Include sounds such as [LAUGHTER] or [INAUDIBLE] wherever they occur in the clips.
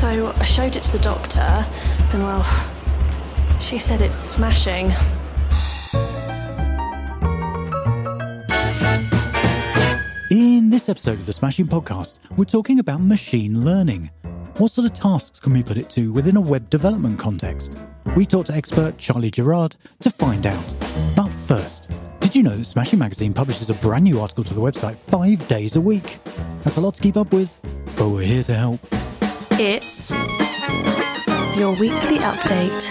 So I showed it to the doctor, and well, she said it's smashing. In this episode of the Smashing Podcast, we're talking about machine learning. What sort of tasks can we put it to within a web development context? We talked to expert Charlie Gerard to find out. But first, did you know that Smashing Magazine publishes a brand new article to the website five days a week? That's a lot to keep up with, but we're here to help. It's your weekly update.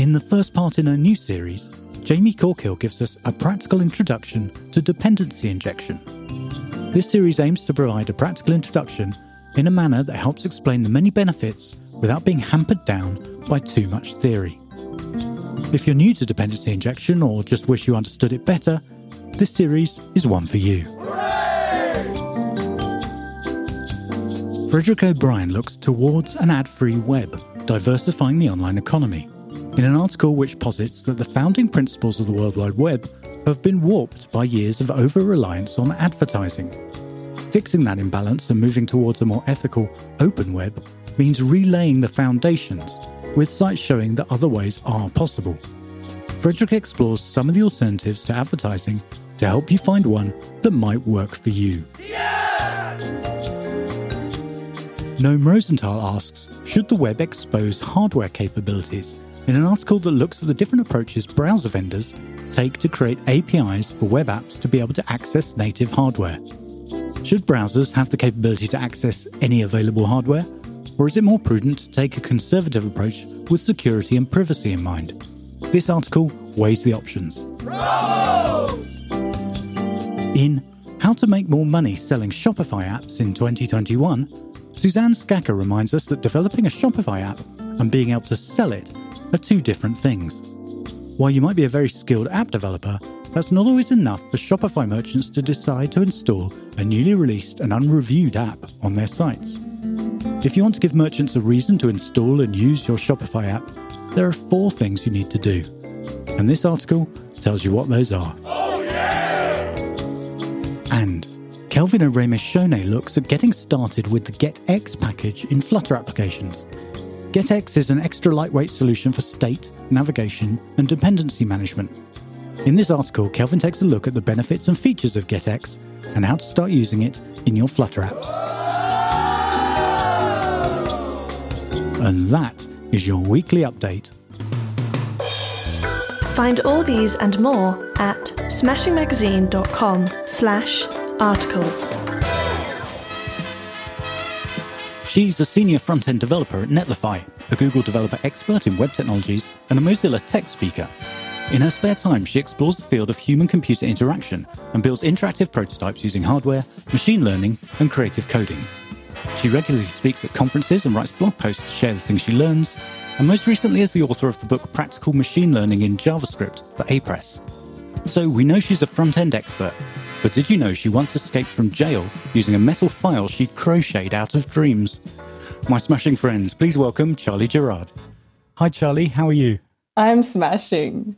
In the first part in her new series, Jamie Corkhill gives us a practical introduction to dependency injection. This series aims to provide a practical introduction in a manner that helps explain the many benefits without being hampered down by too much theory. If you're new to dependency injection or just wish you understood it better, this series is one for you. Frederick O'Brien looks towards an ad free web, diversifying the online economy, in an article which posits that the founding principles of the World Wide Web have been warped by years of over reliance on advertising. Fixing that imbalance and moving towards a more ethical, open web means relaying the foundations, with sites showing that other ways are possible. Frederick explores some of the alternatives to advertising to help you find one that might work for you. Noam Rosenthal asks Should the web expose hardware capabilities? in an article that looks at the different approaches browser vendors take to create APIs for web apps to be able to access native hardware. Should browsers have the capability to access any available hardware? Or is it more prudent to take a conservative approach with security and privacy in mind? This article weighs the options. Bravo! In How to Make More Money Selling Shopify Apps in 2021, Suzanne Scacca reminds us that developing a Shopify app and being able to sell it are two different things. While you might be a very skilled app developer, that's not always enough for Shopify merchants to decide to install a newly released and unreviewed app on their sites. If you want to give merchants a reason to install and use your Shopify app, there are four things you need to do. And this article tells you what those are. And Kelvin Omereshone looks at getting started with the GetX package in Flutter applications. GetX is an extra lightweight solution for state, navigation, and dependency management. In this article, Kelvin takes a look at the benefits and features of GetX and how to start using it in your Flutter apps. And that is your weekly update. Find all these and more at smashingmagazine.com slash articles. She's a senior front-end developer at Netlify, a Google developer expert in web technologies and a Mozilla tech speaker. In her spare time, she explores the field of human-computer interaction and builds interactive prototypes using hardware, machine learning, and creative coding. She regularly speaks at conferences and writes blog posts to share the things she learns, and most recently is the author of the book Practical Machine Learning in JavaScript for Apress. So we know she's a front-end expert, but did you know she once escaped from jail using a metal file she'd crocheted out of dreams? My smashing friends, please welcome Charlie Gerard. Hi, Charlie. How are you? I'm smashing.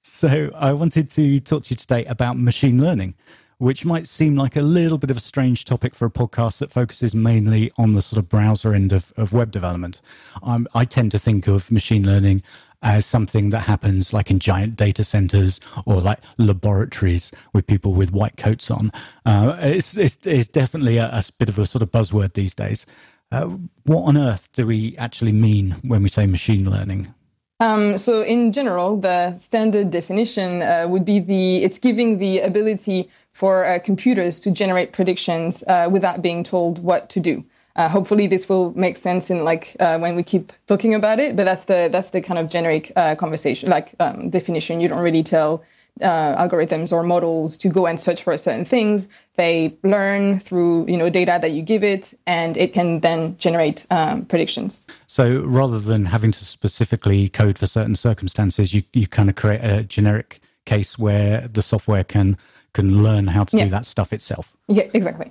So, I wanted to talk to you today about machine learning, which might seem like a little bit of a strange topic for a podcast that focuses mainly on the sort of browser end of, of web development. Um, I tend to think of machine learning as something that happens like in giant data centers or like laboratories with people with white coats on. Uh, it's, it's, it's, definitely a, a, bit of a sort of buzzword these days. Uh, what on earth do we actually mean when we say machine learning? Um, so, in general, the standard definition uh, would be the it's giving the ability for uh, computers to generate predictions uh, without being told what to do. Uh, hopefully, this will make sense in like uh, when we keep talking about it. But that's the that's the kind of generic uh, conversation, like um, definition. You don't really tell uh, algorithms or models to go and search for certain things. They learn through you know data that you give it, and it can then generate um, predictions. So rather than having to specifically code for certain circumstances, you you kind of create a generic case where the software can can learn how to yeah. do that stuff itself. Yeah, exactly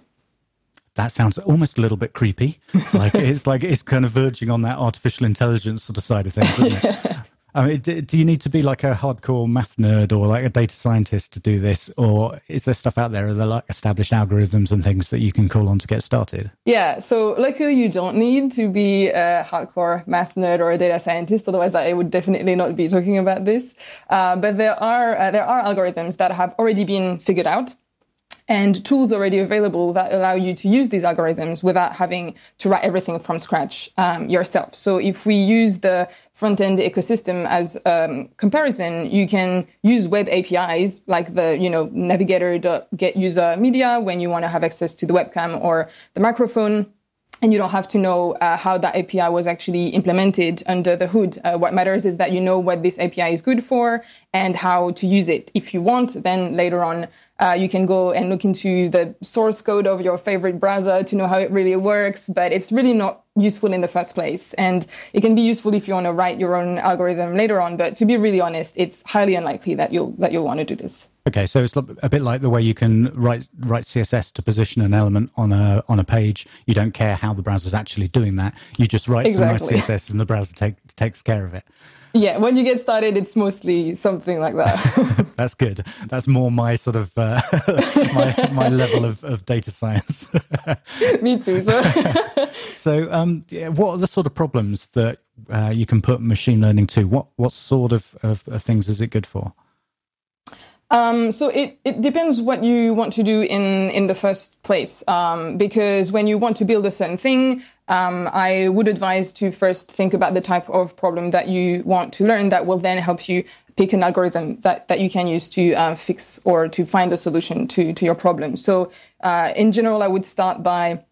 that sounds almost a little bit creepy. Like it's like it's kind of verging on that artificial intelligence sort of side of things, isn't it? [LAUGHS] I mean, do, do, you need to be like a hardcore math nerd or like a data scientist to do this, or is there stuff out there? Are there like established algorithms and things that you can call on to get started? Yeah, so luckily you don't need to be a hardcore math nerd or a data scientist. Otherwise, I would definitely not be talking about this. Uh, but there are uh, there are algorithms that have already been figured out and tools already available that allow you to use these algorithms without having to write everything from scratch um, yourself. So if we use the front end ecosystem as um, comparison, you can use web APIs like the you know navigator.get user media when you want to have access to the webcam or the microphone and you don't have to know uh, how that API was actually implemented under the hood. Uh, what matters is that you know what this API is good for and how to use it. If you want, then later on, uh, you can go and look into the source code of your favorite browser to know how it really works, but it's really not useful in the first place. And it can be useful if you want to write your own algorithm later on, but to be really honest, it's highly unlikely that you'll that you'll want to do this. Okay, so it's a bit like the way you can write write CSS to position an element on a on a page. You don't care how the browser's actually doing that. You just write exactly. some nice CSS, and the browser take, takes care of it. Yeah, when you get started, it's mostly something like that. [LAUGHS] That's good. That's more my sort of uh, [LAUGHS] my my level of, of data science. [LAUGHS] Me too. So, so um, yeah, what are the sort of problems that uh, you can put machine learning to? What what sort of, of, of things is it good for? Um, so it, it depends what you want to do in, in the first place. Um, because when you want to build a certain thing, um, I would advise to first think about the type of problem that you want to learn that will then help you pick an algorithm that, that you can use to uh, fix or to find the solution to, to your problem. So uh, in general, I would start by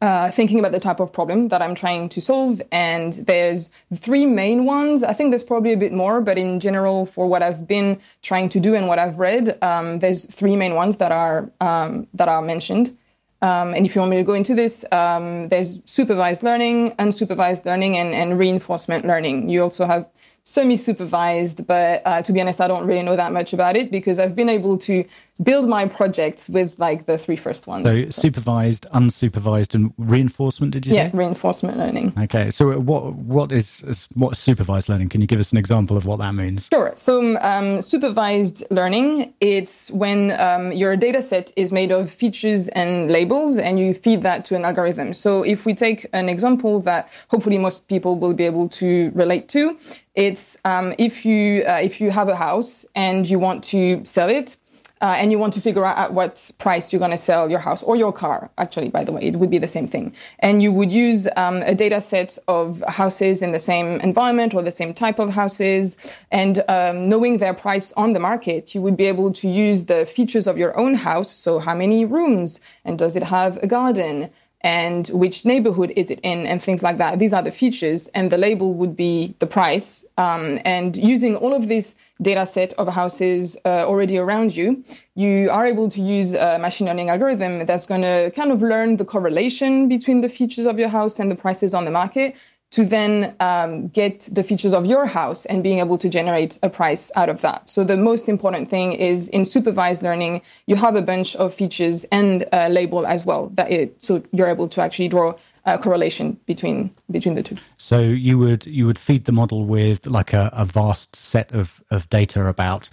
uh, thinking about the type of problem that I'm trying to solve. And there's three main ones. I think there's probably a bit more, but in general, for what I've been trying to do and what I've read, um, there's three main ones that are um, that are mentioned. Um, and if you want me to go into this, um, there's supervised learning, unsupervised learning, and, and reinforcement learning. You also have semi-supervised, but uh, to be honest, I don't really know that much about it because I've been able to build my projects with like the three first ones. So, supervised, unsupervised, and reinforcement. Did you yeah, say? Reinforcement learning. Okay, so what what is what is supervised learning? Can you give us an example of what that means? Sure. So um, supervised learning, it's when um, your data set is made of features and labels, and you feed that to an algorithm. So if we take an example that hopefully most people will be able to relate to, it's um, if you uh, if you have a house and you want to sell it, uh, and you want to figure out at what price you're going to sell your house or your car. Actually, by the way, it would be the same thing. And you would use um, a data set of houses in the same environment or the same type of houses, and um, knowing their price on the market, you would be able to use the features of your own house. So, how many rooms, and does it have a garden? and which neighborhood is it in and things like that. These are the features and the label would be the price. Um, and using all of this data set of houses uh, already around you, you are able to use a machine learning algorithm that's going to kind of learn the correlation between the features of your house and the prices on the market to then um, get the features of your house and being able to generate a price out of that. So the most important thing is in supervised learning, you have a bunch of features and a label as well that it, so you're able to actually draw a correlation between between the two. So you would you would feed the model with like a, a vast set of, of data about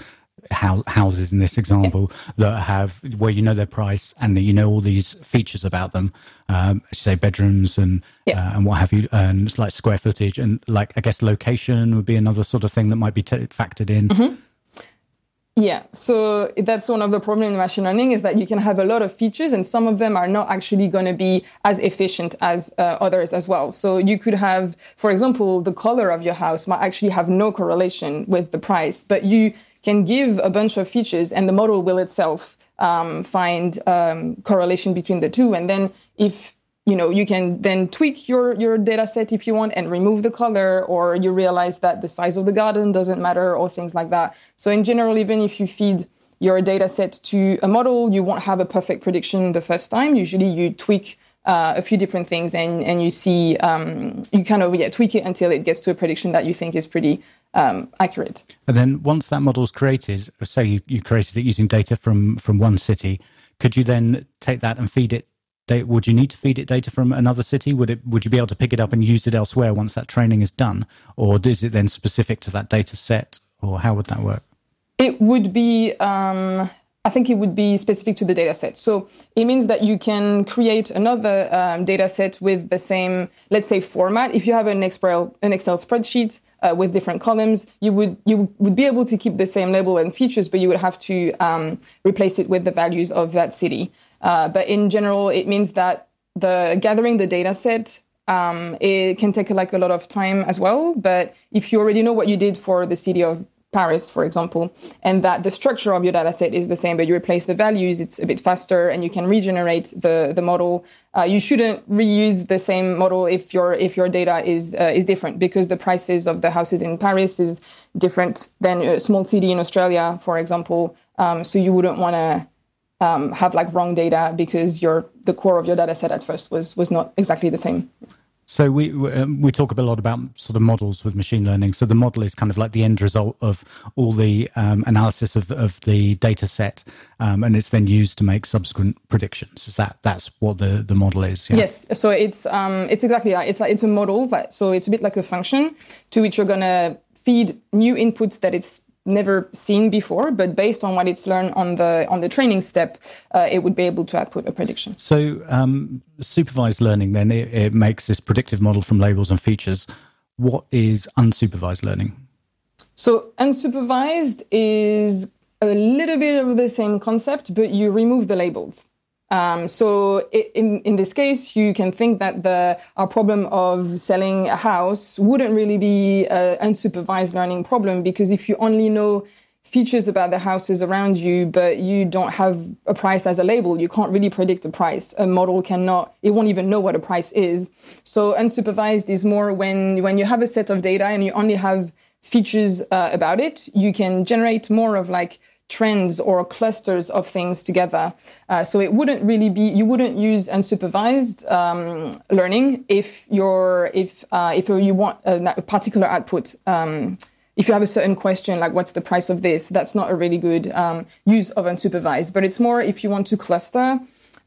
how, houses in this example yeah. that have where you know their price and that you know all these features about them, um, say bedrooms and yeah. uh, and what have you, and it's like square footage and like I guess location would be another sort of thing that might be t- factored in. Mm-hmm. Yeah, so that's one of the problems in machine learning is that you can have a lot of features and some of them are not actually going to be as efficient as uh, others as well. So you could have, for example, the color of your house might actually have no correlation with the price, but you can give a bunch of features and the model will itself um, find um, correlation between the two. And then if you know you can then tweak your your data set if you want and remove the color or you realize that the size of the garden doesn't matter or things like that so in general even if you feed your data set to a model you won't have a perfect prediction the first time usually you tweak uh, a few different things and and you see um, you kind of yeah tweak it until it gets to a prediction that you think is pretty um, accurate. And then once that model is created, say you, you created it using data from from one city, could you then take that and feed it data? Would you need to feed it data from another city? Would it? Would you be able to pick it up and use it elsewhere once that training is done, or is it then specific to that data set, or how would that work? It would be. Um, I think it would be specific to the data set. So it means that you can create another um, data set with the same, let's say, format. If you have an Excel, an Excel spreadsheet uh, with different columns, you would you would be able to keep the same label and features, but you would have to um, replace it with the values of that city. Uh, but in general, it means that the gathering the data set um, it can take like a lot of time as well. But if you already know what you did for the city of Paris, for example, and that the structure of your data set is the same, but you replace the values, it's a bit faster, and you can regenerate the the model. Uh, you shouldn't reuse the same model if your if your data is uh, is different because the prices of the houses in Paris is different than a small city in Australia, for example. Um, so you wouldn't want to um, have like wrong data because your the core of your data set at first was was not exactly the same. So we um, we talk a lot about sort of models with machine learning. So the model is kind of like the end result of all the um, analysis of of the data set, um, and it's then used to make subsequent predictions. Is that that's what the the model is? Yeah? Yes. So it's um it's exactly that. It's like it's a model. That, so it's a bit like a function to which you're gonna feed new inputs that it's never seen before, but based on what it's learned on the on the training step, uh, it would be able to output a prediction. So, um, supervised learning then it, it, makes this predictive model from labels and features. What is unsupervised learning? So, unsupervised is a little bit of the same concept, but you remove the labels. Um, so in in this case, you can think that the our problem of selling a house wouldn't really be an unsupervised learning problem because if you only know features about the houses around you, but you don't have a price as a label, you can't really predict a price. A model cannot; it won't even know what a price is. So unsupervised is more when when you have a set of data and you only have features uh, about it, you can generate more of like trends or clusters of things together. Uh, so it wouldn't really be you wouldn't use unsupervised um, learning if you're if uh, if you want a, a particular output. Um, if you have a certain question like what's the price of this, that's not a really good um, use of unsupervised. But it's more if you want to cluster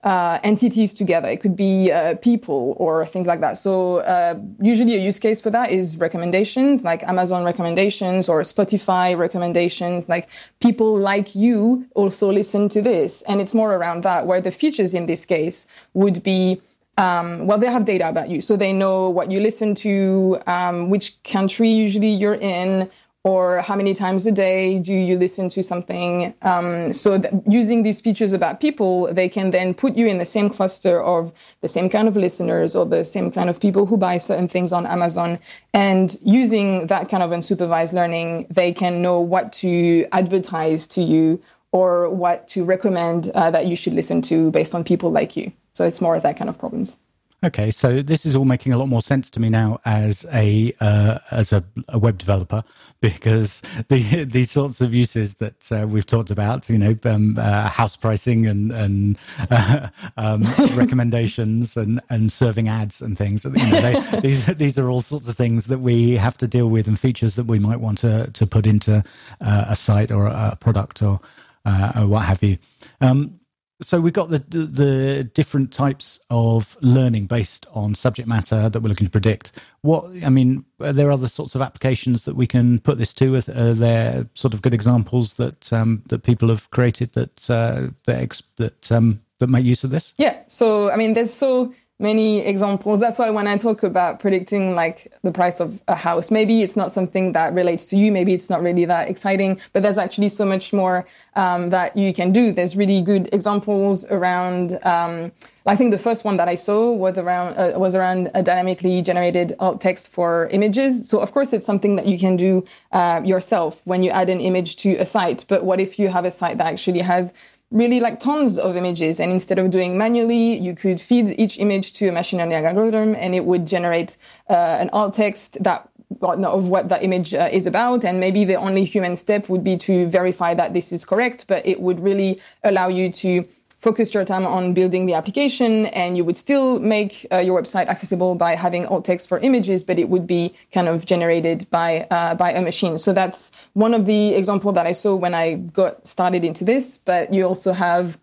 uh, entities together. It could be uh, people or things like that. So uh, usually a use case for that is recommendations, like Amazon recommendations or Spotify recommendations. Like people like you also listen to this, and it's more around that. Where the features in this case would be. Um, well, they have data about you, so they know what you listen to, um, which country usually you're in, or how many times a day do you listen to something. Um, so using these features about people, they can then put you in the same cluster of the same kind of listeners or the same kind of people who buy certain things on Amazon. And using that kind of unsupervised learning, they can know what to advertise to you or what to recommend uh, that you should listen to based on people like you. So it's more of that kind of problems. Okay, so this is all making a lot more sense to me now as a uh, as a, a, web developer [LAUGHS] because the these sorts of uses that uh, we've talked about, you know, um, uh, house pricing and and uh, um, [LAUGHS] recommendations and and serving ads and things. You know, they, [LAUGHS] these these are all sorts of things that we have to deal with and features that we might want to to put into uh, a site or a product or, uh, or what have you. Um, so we've got the the different types of learning based on subject matter that we're looking to predict. What I mean, are there other sorts of applications that we can put this to? Are there sort of good examples that um, that people have created that uh, that that um, that make use of this? Yeah. So I mean, there's so many examples. That's why when I talk about predicting like the price of a house, maybe it's not something that relates to you. Maybe it's not really that exciting, but there's actually so much more um, that you can do. There's really good examples around. Um, I think the first one that I saw was around uh, was around a dynamically generated alt text for images. So of course it's something that you can do uh, yourself when you add an image to a site. But what if you have a site that actually has really like tons of images. And instead of doing manually, you could feed each image to a machine learning algorithm and it would generate uh, an alt text that of what that image uh, is about. And maybe the only human step would be to verify that this is correct, but it would really allow you to focus your time on building the application and you would still make uh, your website accessible by having alt text for images, but it would be kind of generated by, uh, by a machine. So that's one of the example that I saw when I got started into this, but you also have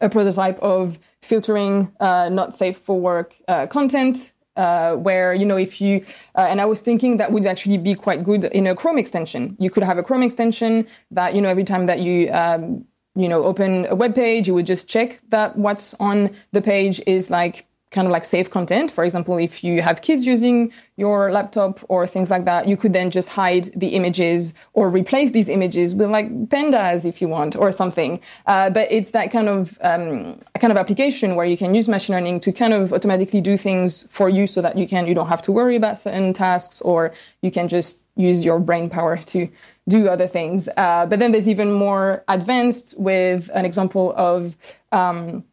a prototype of filtering uh, not safe for work uh, content. Uh, where you know if you uh, and I was thinking that would actually be quite good in a Chrome extension. You could have a Chrome extension that you know every time that you um, you know open a web page, you would just check that what's on the page is like kind of like safe content. For example, if you have kids using your laptop or things like that, you could then just hide the images or replace these images with like pandas if you want or something. Uh, but it's that kind of um, kind of application where you can use machine learning to kind of automatically do things for you, so that you can you don't have to worry about certain tasks, or you can just use your brain power to do other things. Uh, but then there's even more advanced with an example of um,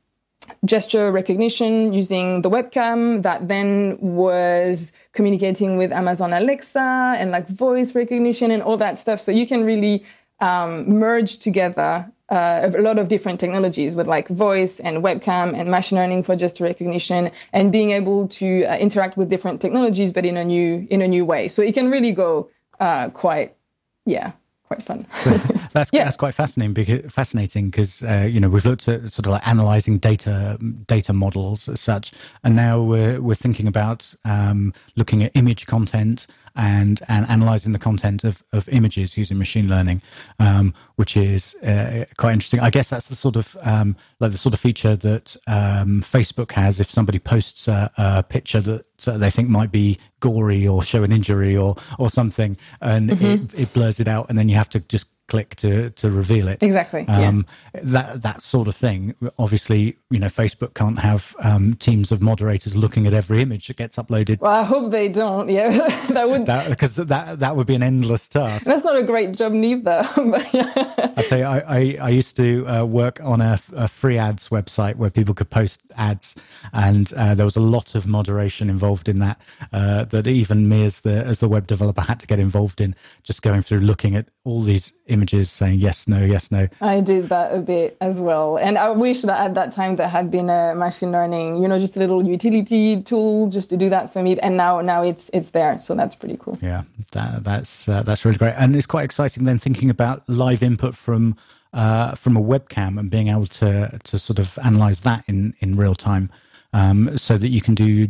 gesture recognition using the webcam that then was communicating with Amazon Alexa and like voice recognition and all that stuff. So you can really um, merge together uh, a lot of different technologies with like voice and webcam and machine learning for gesture recognition and being able to uh, interact with different technologies, but in a new in a new way. So it can really go uh, quite, yeah, quite fun. so [LAUGHS] that's yeah. that's quite fascinating because fascinating because uh, you know we've looked at sort of like analyzing data data models as such, and now we're we're thinking about um, looking at image content and and analyzing the content of, of images using machine learning, um, which is uh, quite interesting. I guess that's the sort of um, like the sort of feature that um, Facebook has. If somebody posts a, a picture that uh, they think might be gory or show an injury or or something, and mm-hmm. it, it blurs it out, and then you have to just click to to reveal it. Exactly. Um, yeah. That that sort of thing. Obviously, you know, Facebook can't have um, teams of moderators looking at every image that gets uploaded. Well, I hope they don't. Yeah, [LAUGHS] that would because that, that, that would be an endless task. That's not a great job neither. [LAUGHS] but yeah. I tell you, I I, I used to uh, work on a, a, free ads website where people could post ads, and uh, there was a lot of moderation involved in that. Uh, that even me as the as the web developer had to get involved in, just going through looking at all these images saying yes, no, yes, no. I did that a bit as well. And I wish that at that time there had been a machine learning, you know, just a little utility tool just to do that for me. And now now it's it's there. So that's pretty cool. Yeah, that, that's uh, that's really great. And it's quite exciting then thinking about live input from uh, from a webcam and being able to to sort of analyze that in in real time um, so that you can do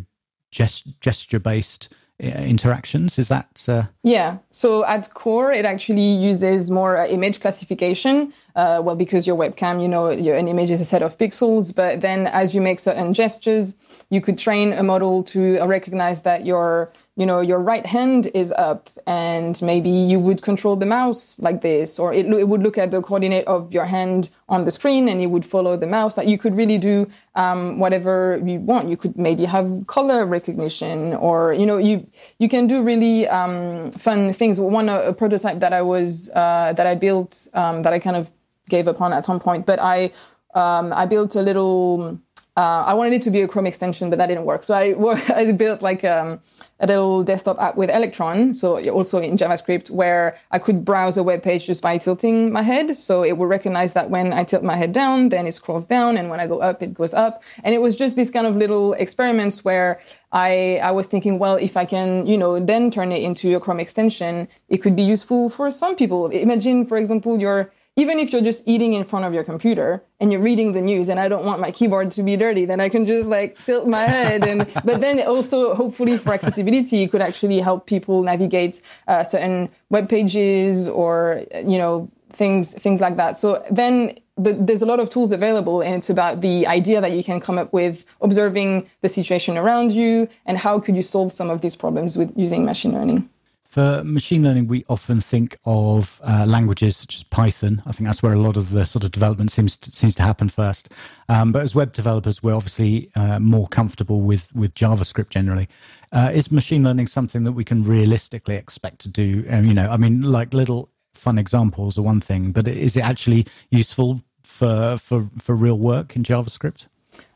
gest- gesture based interactions. Is that uh... yeah. So at core it actually uses more uh, image classification uh, well because your webcam you know your, an image is a set of pixels but then as you make certain gestures you could train a model to recognize that your you know your right hand is up and maybe you would control the mouse like this or it, it, would look at the coordinate of your hand on the screen and it would follow the mouse. Like you could really do um, whatever you want. You could maybe have color recognition or you know you you can do really um, fun things. One a, a, prototype that i was uh, that i built um, that i kind of gave up on at some point but i um, i built a little uh, I wanted it to be a Chrome extension, but that didn't work. So I, [LAUGHS] I built like um, a little desktop app with Electron, so also in JavaScript, where I could browse a web page just by tilting my head. So it would recognize that when I tilt my head down, then it scrolls down, and when I go up, it goes up. And it was just these kind of little experiments where I, I was thinking, well, if I can, you know, then turn it into a Chrome extension, it could be useful for some people. Imagine, for example, you're even if you're just eating in front of your computer and you're reading the news and I don't want my keyboard to be dirty, then I can just like tilt my head. And, [LAUGHS] but then also hopefully for accessibility, it could actually help people navigate uh, certain web pages or, you know, things, things like that. So then the, there's a lot of tools available and it's about the idea that you can come up with observing the situation around you and how could you solve some of these problems with using machine learning. For machine learning, we often think of uh, languages such as Python. I think that's where a lot of the sort of development seems to, seems to happen first. Um, but as web developers, we're obviously uh, more comfortable with with JavaScript generally. Uh, is machine learning something that we can realistically expect to do? Um, you know, I mean, like little fun examples are one thing, but is it actually useful for for for real work in JavaScript?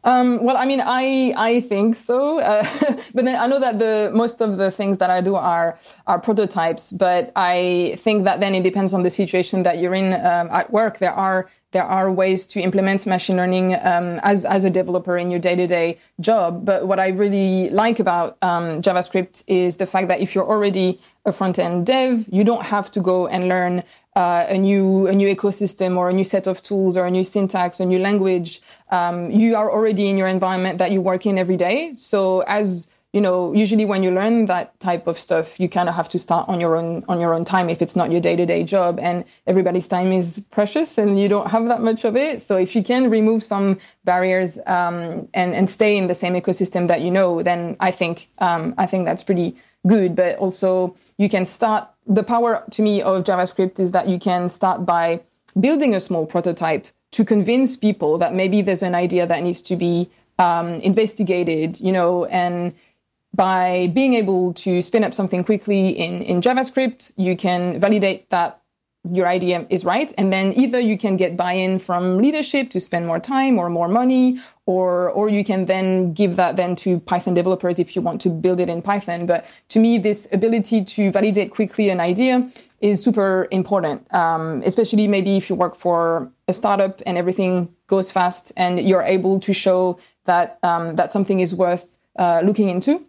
Um, well, I mean, I I think so, uh, [LAUGHS] but then I know that the most of the things that I do are are prototypes. But I think that then it depends on the situation that you're in um, at work. There are there are ways to implement machine learning um, as as a developer in your day to day job. But what I really like about um, JavaScript is the fact that if you're already a front end dev, you don't have to go and learn uh, a new a new ecosystem or a new set of tools or a new syntax, a new language, um, you are already in your environment that you work in every day. So as you know, usually when you learn that type of stuff, you kind of have to start on your own on your own time if it's not your day to day job, and everybody's time is precious, and you don't have that much of it. So if you can remove some barriers um, and and stay in the same ecosystem that you know, then I think um, I think that's pretty good. But also, you can start. The power to me of JavaScript is that you can start by building a small prototype to convince people that maybe there's an idea that needs to be um, investigated, you know, and by being able to spin up something quickly in, in JavaScript, you can validate that your idea is right. And then either you can get buy-in from leadership to spend more time or more money, or, or you can then give that then to Python developers if you want to build it in Python. But to me, this ability to validate quickly an idea is super important, um, especially maybe if you work for a startup and everything goes fast and you're able to show that, um, that something is worth uh, looking into.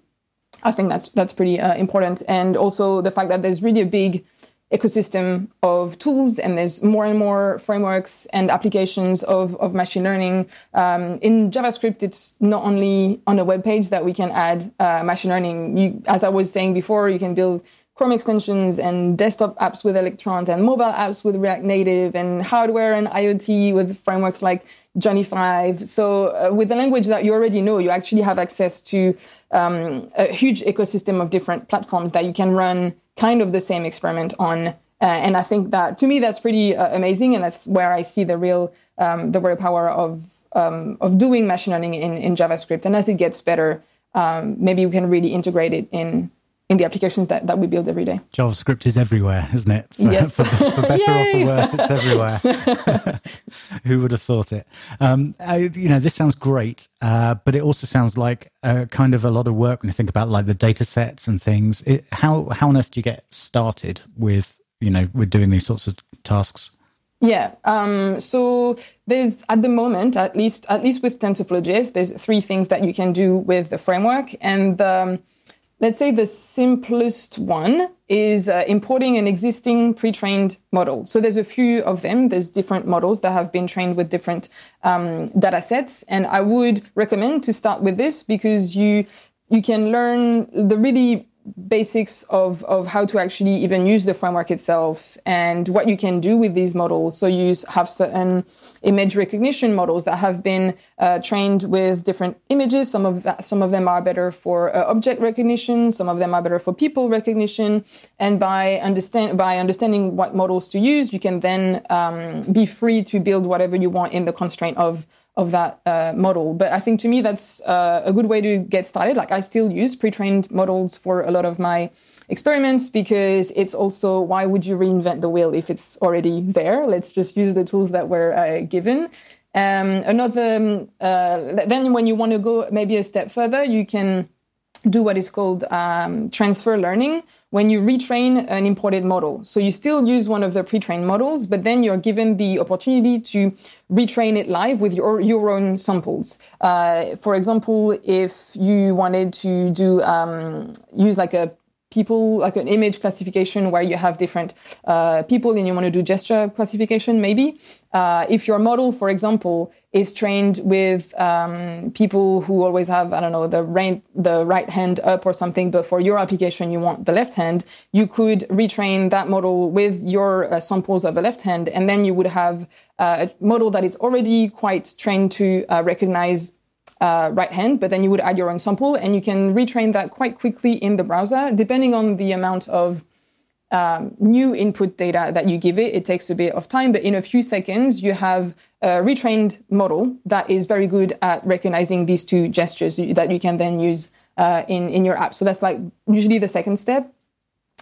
I think that's that's pretty uh, important, and also the fact that there's really a big ecosystem of tools and there's more and more frameworks and applications of, of machine learning. Um, in JavaScript, it's not only on a web page that we can add uh, machine learning. You, as I was saying before, you can build Chrome extensions and desktop apps with Electrons and mobile apps with React Native and hardware and IoT with frameworks like Johnny Five. So uh, with the language that you already know, you actually have access to um, a huge ecosystem of different platforms that you can run kind of the same experiment on. Uh, and I think that to me that's pretty uh, amazing, and that's where I see the real um, the real power of um, of doing machine learning in, in JavaScript. And as it gets better, um, maybe we can really integrate it in in the applications that, that we build every day. JavaScript is everywhere, isn't it? For, yes. for, for better or for [LAUGHS] worse, it's everywhere. [LAUGHS] [LAUGHS] Who would have thought it? Um, I, you know, this sounds great, uh, but it also sounds like uh, kind of a lot of work when you think about like the data sets and things. It, how how on earth do you get started with you know with doing these sorts of tasks? Yeah. Um, so there's at the moment, at least at least with TensorFlow.js, there's three things that you can do with the framework, and um, Let's say the simplest one is uh, importing an existing pre-trained model. So there's a few of them. There's different models that have been trained with different um, data sets. And I would recommend to start with this because you, you can learn the really basics of, of how to actually even use the framework itself and what you can do with these models. So you have certain image recognition models that have been uh, trained with different images. Some of that, some of them are better for uh, object recognition. Some of them are better for people recognition. And by understand by understanding what models to use, you can then um, be free to build whatever you want in the constraint of of that uh, model. But I think to me, that's uh, a good way to get started. Like I still use pre-trained models for a lot of my experiments because it's also why would you reinvent the wheel if it's already there? Let's just use the tools that were uh, given. Um, another, um, uh, then when you want to go maybe a step further, you can do what is called um, transfer learning, when you retrain an imported model. So you still use one of the pre-trained models, but then you're given the opportunity to retrain it live with your, your own samples. Uh, for example, if you wanted to do, um, use like a people like an image classification where you have different uh, people and you want to do gesture classification maybe uh, if your model for example is trained with um, people who always have i don't know the right the right hand up or something but for your application you want the left hand you could retrain that model with your uh, samples of the left hand. And then you would have uh, a model that is already quite trained to uh, recognize uh, right hand, but then you would add your own sample and you can retrain that quite quickly in the browser, depending on the amount of um, new input data that you give it. It takes a bit of time, but in a few seconds, you have a retrained model that is very good at recognizing these two gestures that you can then use uh, in, in your app. So that's like usually the second step.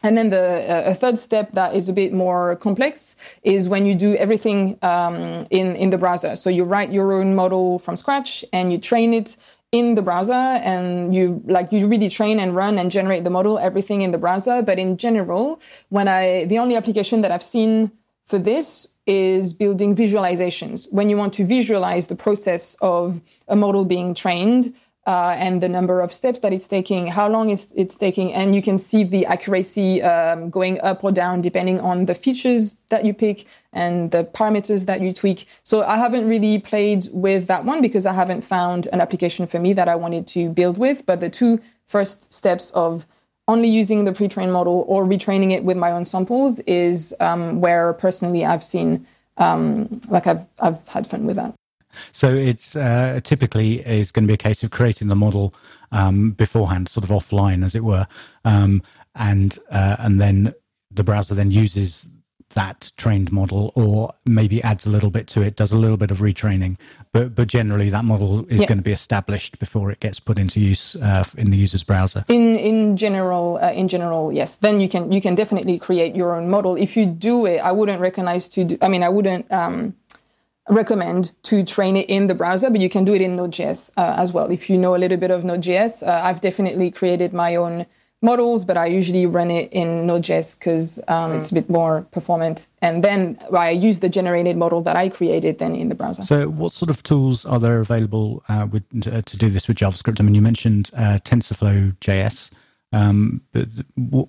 And then the uh, a third step that is a bit more complex is when you do everything um, in in the browser. So you write your own model from scratch and you train it in the browser and you like you really train and run and generate the model everything in the browser. But in general, when I the only application that I've seen for this is building visualizations. When you want to visualize the process of a model being trained, uh, and the number of steps that it's taking, how long it's, it's taking, and you can see the accuracy um, going up or down depending on the features that you pick and the parameters that you tweak. So I haven't really played with that one because I haven't found an application for me that I wanted to build with. But the two first steps of only using the pre-trained model or retraining it with my own samples is um, where personally I've seen um, like I've I've had fun with that. So it's uh, typically is going to be a case of creating the model um, beforehand, sort of offline, as it were, um, and uh, and then the browser then uses that trained model, or maybe adds a little bit to it, does a little bit of retraining, but but generally that model is yeah. going to be established before it gets put into use uh, in the user's browser. In in general, uh, in general, yes. Then you can you can definitely create your own model. If you do it, I wouldn't recognize to. Do, I mean, I wouldn't. Um, recommend to train it in the browser, but you can do it in Node.js uh, as well. If you know a little bit of Node.js, uh, I've definitely created my own models, but I usually run it in Node.js because um, mm. it's a bit more performant. And then I use the generated model that I created then in the browser. So, what sort of tools are there available uh, with, uh, to do this with JavaScript? I mean, you mentioned uh, TensorFlow JS. Um, but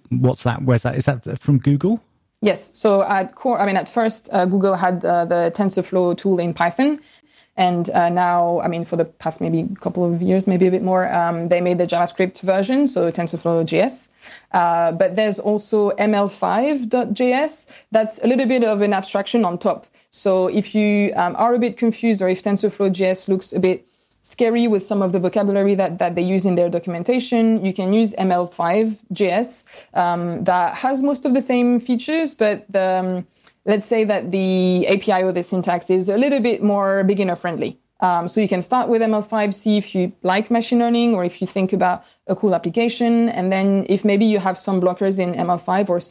what's that? Where's that? Is that from Google? Yes. So at core, I mean, at first, uh, Google had uh, the TensorFlow tool in Python. And uh, now, I mean, for the past maybe couple of years, maybe a bit more, um, they made the JavaScript version, so TensorFlow JS. Uh, but there's also ML5.js. That's a little bit of an abstraction on top. So if you um, are a bit confused or if TensorFlow JS looks a bit scary with some of the vocabulary that, that they use in their documentation. You can use ML5JS um, that has most of the same features, but the, um, let's say that the API or the syntax is a little bit more beginner friendly. Um, so you can start with ML5, see if you like machine learning or if you think about a cool application. And then if maybe you have some blockers in ML5 or,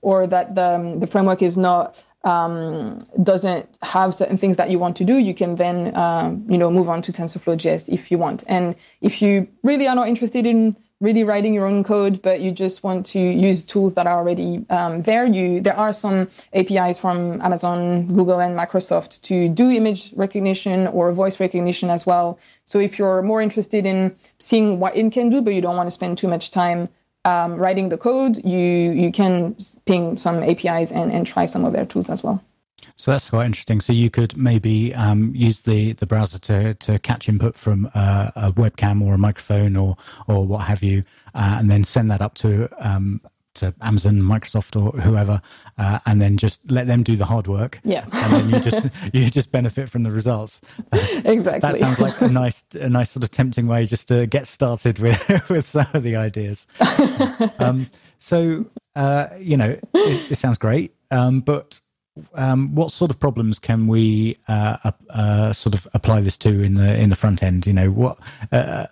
or that the, um, the framework is not um, doesn't have certain things that you want to do, you can then uh, you know move on to TensorFlow JS if you want. And if you really are not interested in really writing your own code, but you just want to use tools that are already um, there, you there are some APIs from Amazon, Google, and Microsoft to do image recognition or voice recognition as well. So if you're more interested in seeing what it can do, but you don't want to spend too much time um, writing the code, you you can ping some APIs and, and try some of their tools as well. So that's quite interesting. So you could maybe um, use the, the browser to, to catch input from uh, a webcam or a microphone or or what have you, uh, and then send that up to um, to Amazon, Microsoft, or whoever, uh, and then just let them do the hard work. Yeah, and then you just [LAUGHS] you just benefit from the results. [LAUGHS] exactly. That sounds like a nice a nice sort of tempting way just to get started with [LAUGHS] with some of the ideas. um, so uh, you know, it, it sounds great, um, but. Um, what sort of problems can we uh, uh, sort of apply this to in the in the front end? You know, what uh,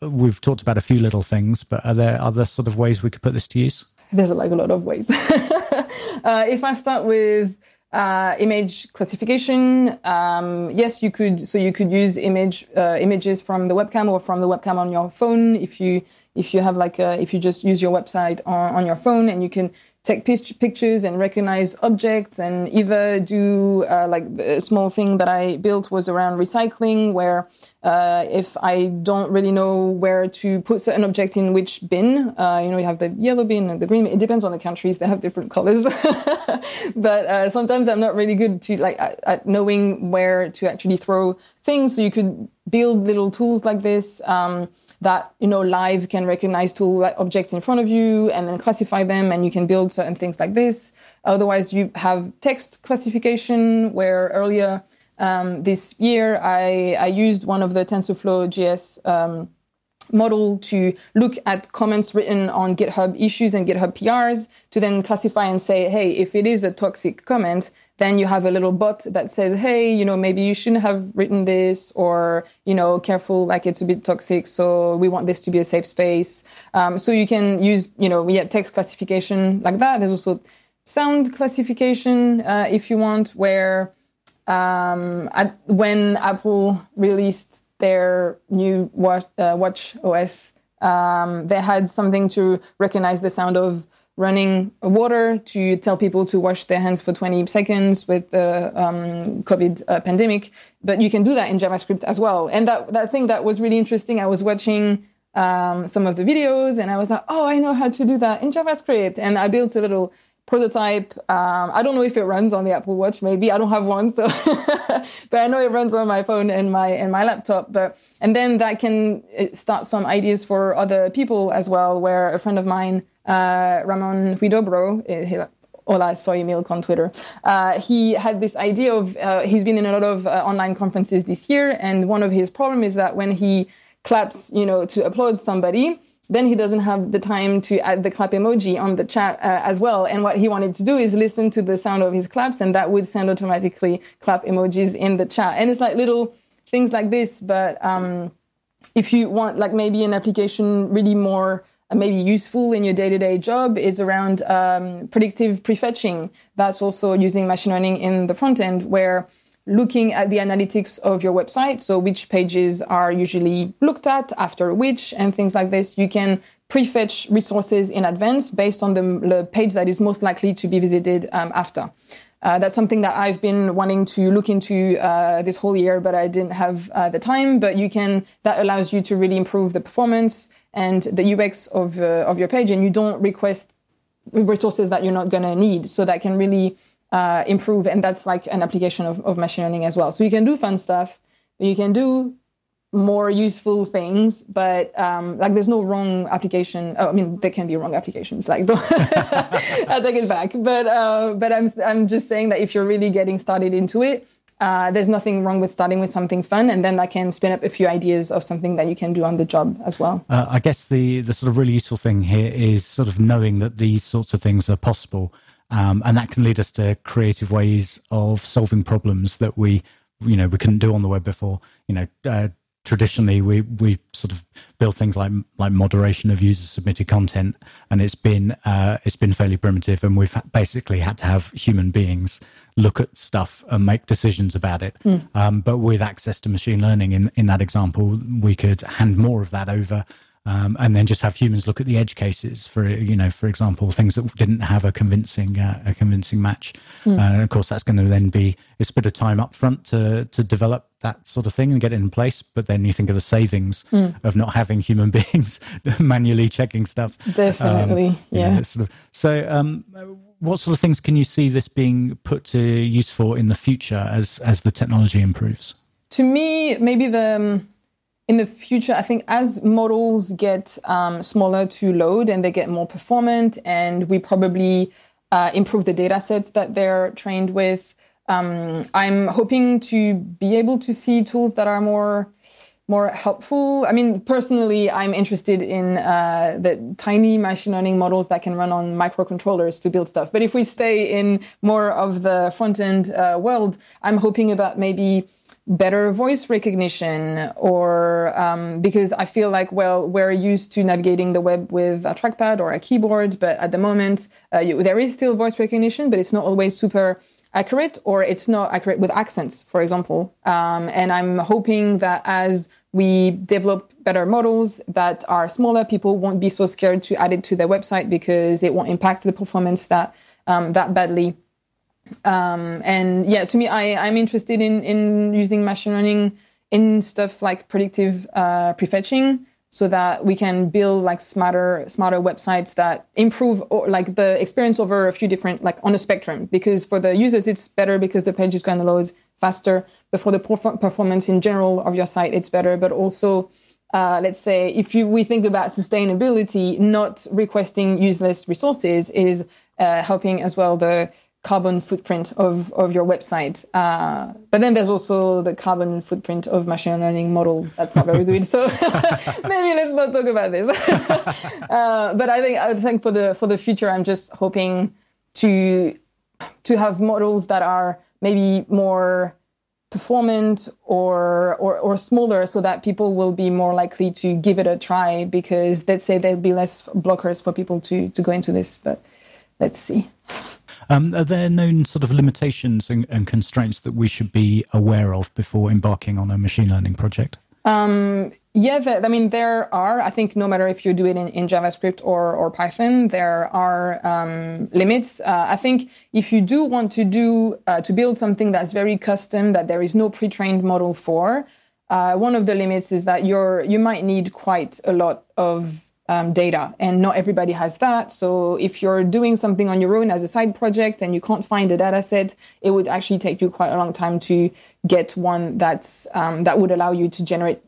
we've talked about a few little things, but are there other sort of ways we could put this to use? There's like a lot of ways. [LAUGHS] uh, if I start with uh, image classification, um, yes, you could. So you could use image uh, images from the webcam or from the webcam on your phone. If you if you have like a, if you just use your website on, on your phone and you can take pictures and recognize objects and either do uh, like a small thing that I built was around recycling where uh, if I don't really know where to put certain objects in which bin, uh, you know, you have the yellow bin and the green. It depends on the countries; they have different colors. [LAUGHS] but uh, sometimes I'm not really good to like at, at, knowing where to actually throw things. So you could build little tools like this. Um, that you know live can recognize tool objects in front of you and then classify them and you can build certain things like this. Otherwise you have text classification where earlier um, this year, I, I, used one of the TensorFlow JS um, model to look at comments written on GitHub issues and GitHub PRs to then classify and say, hey, if it is a toxic comment, then you have a little bot that says, hey, you know, maybe you shouldn't have written this, or, you know, careful, like it's a bit toxic, so we want this to be a safe space. Um, so you can use, you know, yeah, text classification like that. There's also sound classification, uh, if you want, where um, at, when Apple released their new watch, uh, watch OS, um, they had something to recognize the sound of running water to tell people to wash their hands for 20 seconds with the um, COVID uh, pandemic. But you can do that in JavaScript as well. And that, that thing that was really interesting, I was watching um, some of the videos and I was like, oh, I know how to do that in JavaScript. And I built a little prototype. Um, I don't know if it runs on the Apple Watch. Maybe I don't have one, so [LAUGHS] but I know it runs on my phone and my and my laptop. But and then that can start some ideas for other people as well. Where a friend of mine, uh, Ramon Huidobro, eh, Hola, soy Milk on Twitter. Uh, he had this idea of uh, he's been in a lot of uh, online conferences this year, and one of his problem is that when he claps, you know, to applaud somebody then he doesn't have the time to add the clap emoji on the chat uh, as well. And what he wanted to do is listen to the sound of his claps, and that would send automatically clap emojis in the chat. And it's like little things like this. But um, if you want, like maybe an application really more uh, maybe useful in your day-to-day job is around um, predictive prefetching. That's also using machine learning in the front end, where looking at the analytics of your website. So which pages are usually looked at after which and things like this. You can prefetch resources in advance based on the, page that is most likely to be visited um, after. Uh, that's something that I've been wanting to look into uh, this whole year, but I didn't have uh, the time. But you can that allows you to really improve the performance and the UX of uh, of your page, and you don't request resources that you're not going to need. So that can really uh, improve. And that's like an application of, of machine learning as well. So you can do fun stuff, you can do more useful things, but um, like there's no wrong application. Oh, I mean, there can be wrong applications. Like, [LAUGHS] I take it back. But uh, but I'm I'm just saying that if you're really getting started into it, uh, there's nothing wrong with starting with something fun, and then that can spin up a few ideas of something that you can do on the job as well. Uh, I guess the the sort of really useful thing here is sort of knowing that these sorts of things are possible um, and that can lead us to creative ways of solving problems that we, you know, we couldn't do on the web before. You know, uh, traditionally we we sort of build things like like moderation of user submitted content, and it's been uh, it's been fairly primitive, and we've basically had to have human beings look at stuff and make decisions about it. Mm. Um, but with access to machine learning, in in that example, we could hand more of that over um, and then just have humans look at the edge cases for you know for example things that didn't have a convincing uh, a convincing match. Mm. uh, and of course that's going to then be it's a bit of time up front to to develop that sort of thing and get it in place. But then you think of the savings mm. of not having human [LAUGHS] beings manually checking stuff. Definitely um, yeah. know, sort of, so um, what sort of things can you see this being put to use for in the future as as the technology improves? To me maybe the um, in the future, I think as models get um, smaller to load and they get more performant, and we probably uh, improve the data sets that they're trained with, um, I'm hoping to be able to see tools that are more more helpful. I mean, personally, I'm interested in uh, the tiny machine learning models that can run on microcontrollers to build stuff. But if we stay in more of the front end uh, world, I'm hoping about maybe better voice recognition or um, because I feel like, well, we're used to navigating the web with a trackpad or a keyboard, but at the moment, uh, you, there is still voice recognition, but it's not always super accurate or it's not accurate with accents, for example. Um, and I'm hoping that as we develop better models that are smaller, people won't be so scared to add it to their website because it won't impact the performance that um, that badly um, and yeah, to me, I, I'm interested in, in using machine learning in stuff like predictive uh, prefetching so that we can build like smarter smarter websites that improve or, like the experience over a few different like on a spectrum. Because for the users it's better because the page is going to load faster. But for the perf- performance in general of your site it's better. But also uh, let's say if you we think about sustainability not requesting useless resources is uh, helping as well the carbon footprint of, of your website. Uh, but then there's also the carbon footprint of machine learning models. That's not very good. So [LAUGHS] maybe let's not talk about this. [LAUGHS] uh, but I think I think for the for the future, I'm just hoping to to have models that are maybe more performant or, or or smaller so that people will be more likely to give it a try because let's say there'll be less blockers for people to to go into this but let's see um, are there known sort of limitations and, and, constraints that we should be aware of before embarking on a machine learning project? Um, Yeah, the, I mean, there are, I think no matter if you do it in, in JavaScript or, or Python, there are um, limits. Uh, I think if you do want to do, uh, to build something that's very custom, that there is no pre-trained model for, uh, one of the limits is that you're, you might need quite a lot of um, data. And not everybody has that. So if you're doing something on your own as a side project and you can't find a data set, it would actually take you quite a long time to get one that's, um, that would allow you to generate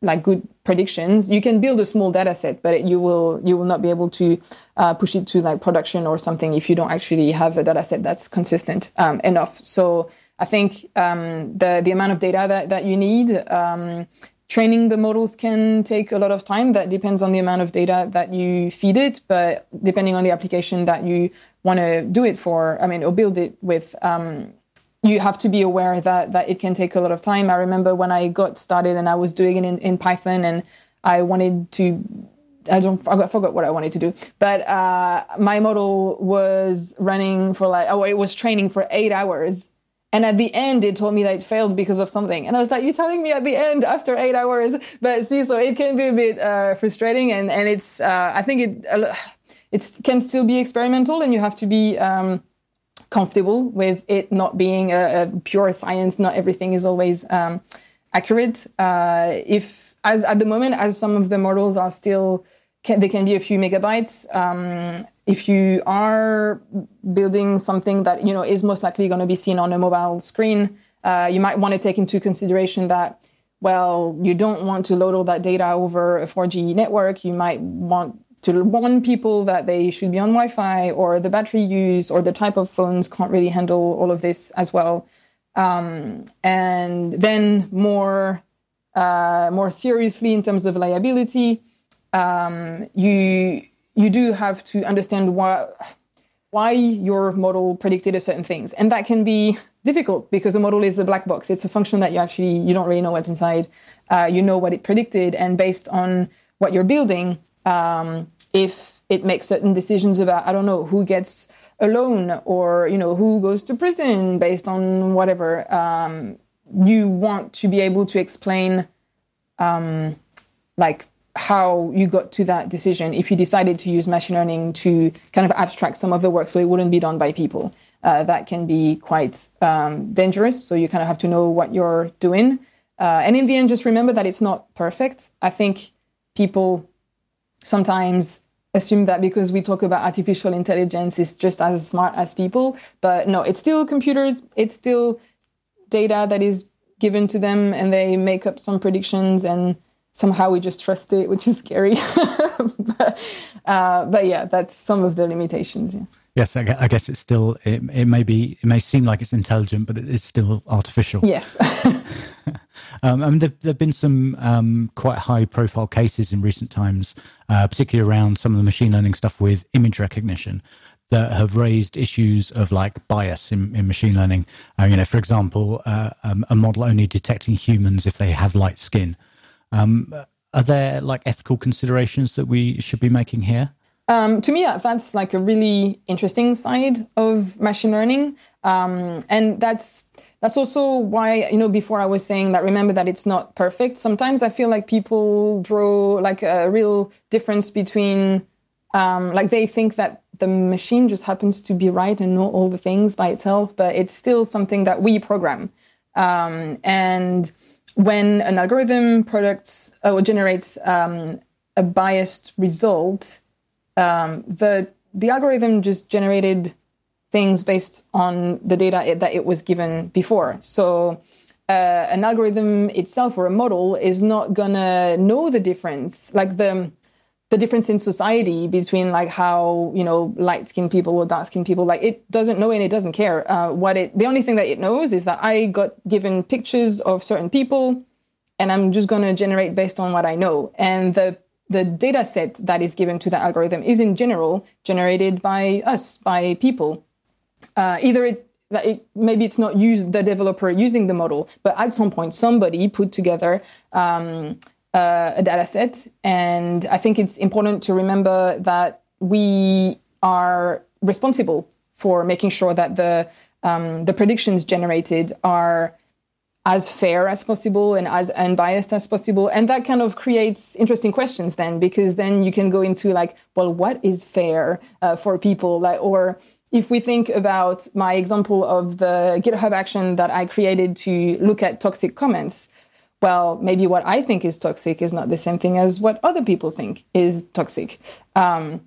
like good predictions. You can build a small data set but you will you will not be able to uh, push it to like production or something if you don't actually have a data set that's consistent um, enough. So i think um, the the amount of data that, that you need um, training the models can take a lot of time that depends on the amount of data that you feed it but depending on the application that you want to do it for i mean or build it with um, you have to be aware that that it can take a lot of time. I remember when I got started and I was doing it in, in Python and I wanted to I don't I forgot what I wanted to do, but uh, my model was running for like oh it was training for eight hours, and at the end it told me that it failed because of something, and I was like you're telling me at the end after eight hours, but see so it can be a bit uh, frustrating and and it's uh, I think it it can still be experimental and you have to be um, comfortable with it not being a, a pure science. Not everything is always um, accurate. Uh, if as at the moment, as some of the models are still, can, they can be a few megabytes. Um, if you are building something that you know is most likely going to be seen on a mobile screen, uh, you might want to take into consideration that well, you don't want to load all that data over a 4G network. You might want to warn people that they should be on Wi-Fi or the battery use or the type of phones can't really handle all of this as well. Um, and then more uh, more seriously in terms of liability, um, you you do have to understand why why your model predicted a certain things, and that can be difficult because the model is a black box. It's a function that you actually you don't really know what's inside. Uh, you know what it predicted, and based on what you're building, um, if it makes certain decisions about I don't know who gets a loan or you know who goes to prison based on whatever um, you want to be able to explain um, like how you got to that decision if you decided to use machine learning to kind of abstract some of the work so it wouldn't be done by people. Uh, that can be quite um, dangerous. So you kind of have to know what you're doing. Uh, and in the end just remember that it's not perfect. I think people sometimes assume that because we talk about artificial intelligence is just as smart as people. But no it's still computers. It's still data that is given to them and they make up some predictions and somehow we just trust it which is scary [LAUGHS] but, uh, but yeah that's some of the limitations yeah Yes, I guess it's still. It, it may be. It may seem like it's intelligent, but it is still artificial. Yes. [LAUGHS] um, I mean, there have been some um, quite high-profile cases in recent times, uh, particularly around some of the machine learning stuff with image recognition, that have raised issues of like bias in, in machine learning. Uh, you know, for example, uh, um, a model only detecting humans if they have light skin. Um, are there like ethical considerations that we should be making here? Um, to me, that's like a really interesting side of machine learning, um, and that's that's also why you know before I was saying that remember that it's not perfect. Sometimes I feel like people draw like a real difference between um, like they think that the machine just happens to be right and know all the things by itself, but it's still something that we program. Um, and when an algorithm products uh, or generates um, a biased result, um, the the algorithm just generated things based on the data it, that it was given before. So uh, an algorithm itself or a model is not gonna know the difference, like the the difference in society between like how you know light skinned people or dark skinned people like it doesn't know and it doesn't care uh, what it the only thing that it knows is that i got given pictures of certain people and i'm just going to generate based on what i know and the the data set that is given to the algorithm is in general generated by us, by people. Uh, either it, that it, maybe it's not used the developer using the model, but at some point somebody put together um, uh, a data set. And I think it's important to remember that we are responsible for making sure that the um, the predictions generated are as fair as possible and as unbiased as possible. And that kind of creates interesting questions then, because then you can go into like, well, what is fair uh, for people? Like, or if we think about my example of the GitHub action that I created to look at toxic comments, well, maybe what I think is toxic is not the same thing as what other people think is toxic. Um,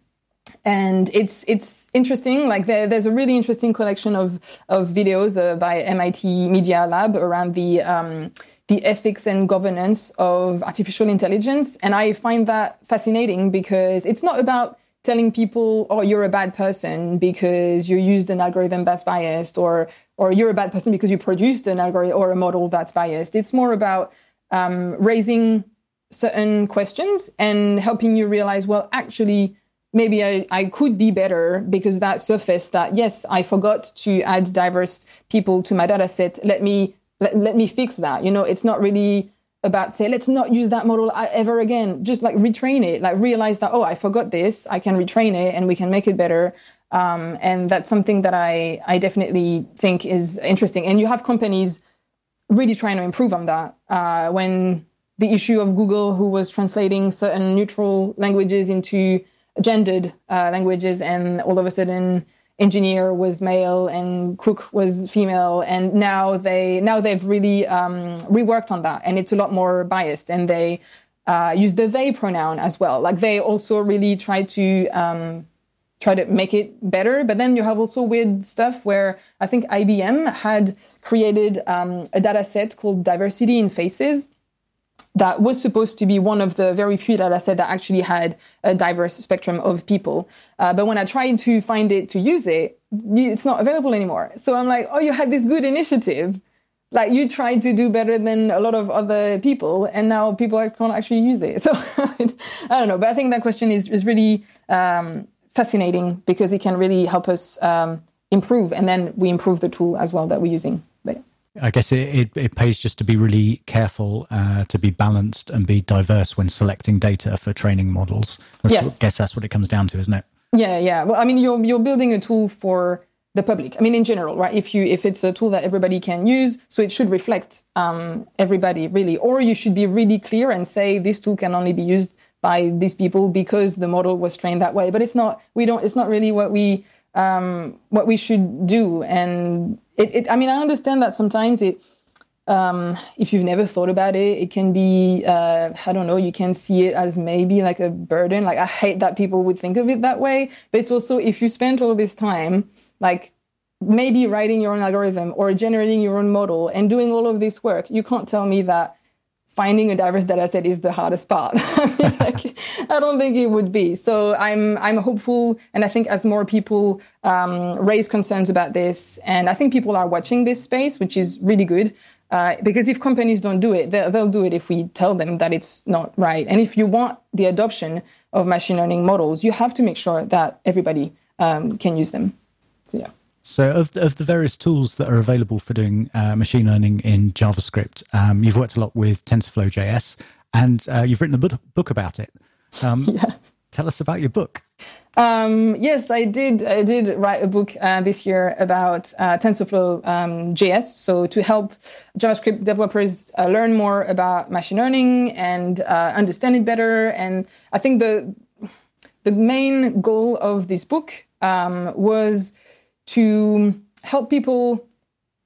and it's it's interesting. Like there, there's a really interesting collection of of videos uh, by MIT Media Lab around the um, the ethics and governance of artificial intelligence, and I find that fascinating because it's not about telling people, "Oh, you're a bad person because you used an algorithm that's biased," or "or you're a bad person because you produced an algorithm or a model that's biased." It's more about um, raising certain questions and helping you realize, well, actually maybe I, I could be better because that surfaced that yes i forgot to add diverse people to my data set let me let, let me fix that. You know it's not really about say let's not use that model ever again. Just like retrain it. Like realize that oh i forgot this. I can retrain it and we can make it better um, and that's something that i i definitely think is interesting and you have companies really trying to improve on that uh, when the issue of google who was translating certain neutral languages into gendered uh, languages, and all of a sudden, engineer was male and cook was female, and now they now they've really um, reworked on that, and it's a lot more biased, and they uh, use the they pronoun as well. Like they also really try to um, try to make it better. But then you have also weird stuff where I think IBM had created um, a data set called diversity in faces that was supposed to be one of the very few data set that actually had a diverse spectrum of people. Uh, but when I tried to find it to use it, it's not available anymore. So I'm like, oh, you had this good initiative. Like you tried to do better than a lot of other people, and now people can't actually use it. [LAUGHS] So [LAUGHS] I don't know, but I think that question is is really um, fascinating because it can really help us um, improve, and then we improve the tool as well that we're using. I guess it, it, it, pays just to be really careful, uh, to be balanced and be diverse when selecting data for training models. I yes. guess that's what it comes down to, isn't it? Yeah, yeah. Well, I mean, you're you're building a tool for the public. I mean, in general, right? If you if it's a tool that everybody can use, so it should reflect um, everybody really, or you should be really clear and say this tool can only be used by these people because the model was trained that way. But it's not. We don't. It's not really what we um, what we should do. And it, it, I mean, I understand that sometimes it, um, if you've never thought about it, it can be, uh, I don't know, you can see it as maybe like a burden. Like, I hate that people would think of it that way. But it's also, if you spend all this time, like maybe writing your own algorithm or generating your own model and doing all of this work, you can't tell me that finding a diverse data set is the hardest part. [LAUGHS] [LAUGHS] like, I don't think it would be. So I'm I'm hopeful, and I think as more people um, raise concerns about this, and I think people are watching this space, which is really good. Uh, because if companies don't do it, they'll, they'll do it if we tell them that it's not right. And if you want the adoption of machine learning models, you have to make sure that everybody um, can use them. So yeah. So, of the, of the various tools that are available for doing uh, machine learning in JavaScript, um, you've worked a lot with TensorFlow.js, and uh, you've written a book, book about it. Um, [LAUGHS] yeah. Tell us about your book. Um, yes, I did. I did write a book uh, this year about uh, TensorFlow um, JS. So to help JavaScript developers uh, learn more about machine learning and uh, understand it better. And I think the the main goal of this book um, was to help people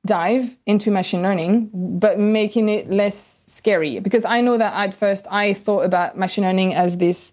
dive into machine learning, but making it less scary. Because I know that at first I thought about machine learning as this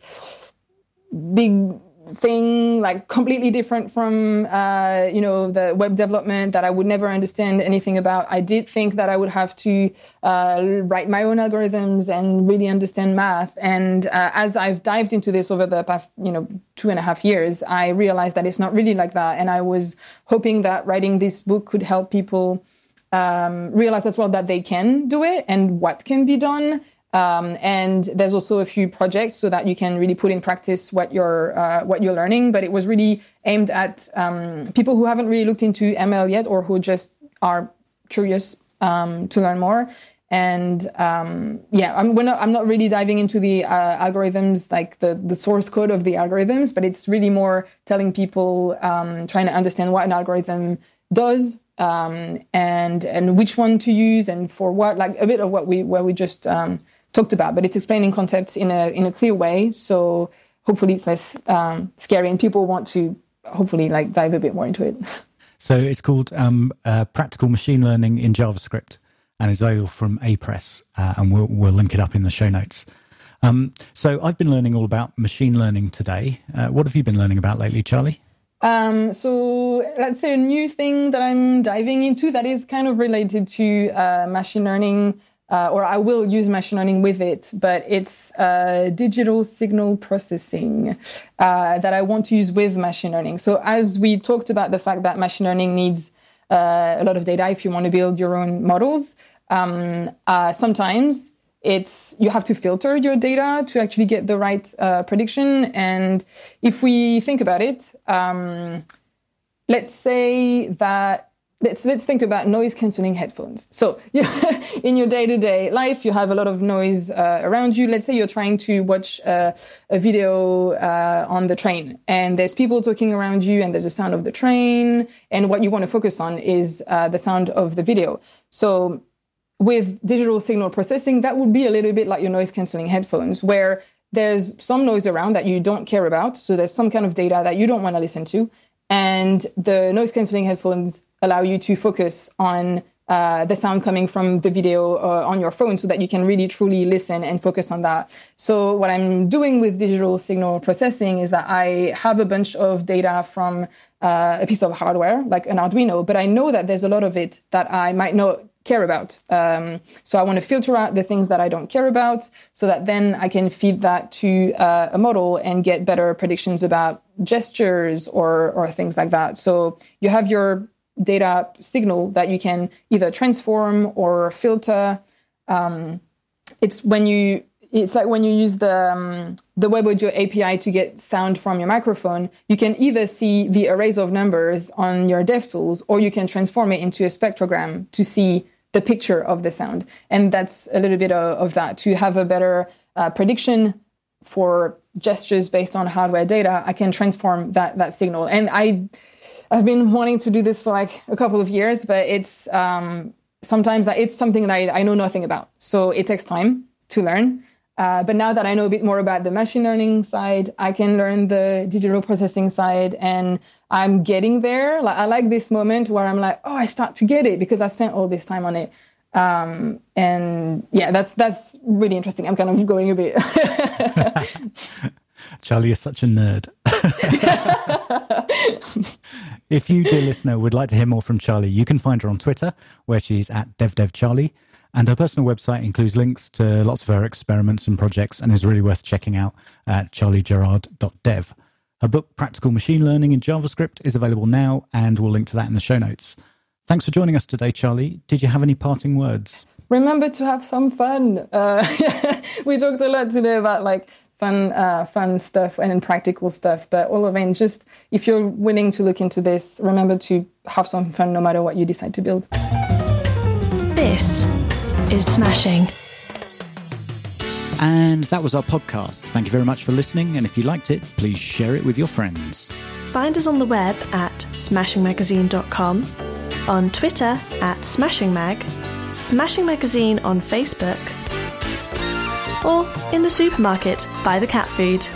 big thing like completely different from uh, you know the web development that I would never understand anything about. I did think that I would have to uh, write my own algorithms and really understand math. And uh, as I've dived into this over the past you know two and a half years, I realized that it's not really like that. And I was hoping that writing this book could help people um, realize as well that they can do it and what can be done um, and there's also a few projects so that you can really put in practice what you're uh, what you're learning. But it was really aimed at um, people who haven't really looked into ML yet or who just are curious um, to learn more. And um, yeah, I'm, not, I'm not really diving into the uh, algorithms, like the, the source code of the algorithms, but it's really more telling people, um, trying to understand what an algorithm does, um, and and which one to use and for what, like a bit of what we where we just talked about. But it's explaining concepts in a in a clear way, so hopefully it's less um, scary and people want to hopefully like dive a bit more into it. [LAUGHS] So it's called um, uh, Practical Machine Learning in JavaScript and it's available from Apress, uh, and we'll, we'll link it up in the show notes. Um, so I've been learning all about machine learning today. Uh, what have you been learning about lately, Charlie? Um, so let's say a new thing that I'm diving into that is kind of related to uh, machine learning uh, or I will use machine learning with it, but it's uh, digital signal processing uh, that I want to use with machine learning. So, as we talked about the fact that machine learning needs uh, a lot of data if you want to build your own models, um, uh, sometimes it's you have to filter your data to actually get the right uh, prediction. And if we think about it, um, let's say that let's let's think about noise canceling headphones. So [LAUGHS] in your day to day life, you have a lot of noise uh, around you. Let's say you're trying to watch uh, a video uh, on the train, and there's people talking around you, and there's a sound of the train, and what you want to focus on is uh, the sound of the video. So with digital signal processing, that would be a little bit like your noise canceling headphones, where there's some noise around that you don't care about. So there's some kind of data that you don't want to listen to. And the noise canceling headphones allow you to focus on uh, the sound coming from the video uh, on your phone so that you can really truly listen and focus on that. So what I'm doing with digital signal processing is that I have a bunch of data from uh, a piece of hardware, like an Arduino, but I know that there's a lot of it that I might not care about. Um, so I want to filter out the things that I don't care about so that then I can feed that to uh, a model and get better predictions about gestures or, or things like that. So you have your data signal that you can either transform or filter. Um, it's when you it's like when you use the um, the web audio API to get sound from your microphone, you can either see the arrays of numbers on your DevTools, or you can transform it into a spectrogram to see the picture of the sound. And that's a little bit of, of that to have a better uh, prediction for gestures based on hardware data. I can transform that that signal, and I I've been wanting to do this for like a couple of years, but it's um, sometimes it's something that I, I, know nothing about. So it takes time to learn. Uh, but now that I know a bit more about the machine learning side, I can learn the digital processing side, and I'm getting there. Like I like this moment where I'm like, oh, I start to get it because I spent all this time on it. Um, and yeah, that's that's really interesting. I'm kind of going a bit. [LAUGHS] [LAUGHS] Charlie is such a nerd. [LAUGHS] if you, dear listener, would like to hear more from Charlie, you can find her on Twitter, where she's at DevDevCharlie. And her personal website includes links to lots of her experiments and projects and is really worth checking out at charliegerard.dev. Her book, Practical Machine Learning in JavaScript, is available now, and we'll link to that in the show notes. Thanks for joining us today, Charlie. Did you have any parting words? Remember to have some fun. Uh, [LAUGHS] we talked a lot today about like fun, uh, fun stuff and practical stuff. But all of it, just if you're willing to look into this, remember to have some fun no matter what you decide to build. This is Smashing. And that was our podcast. Thank you very much for listening. And if you liked it, please share it with your friends. Find us on the web at smashingmagazine.com, on Twitter at smashingmag, Smashing Magazine on Facebook, or in the supermarket buy the cat food.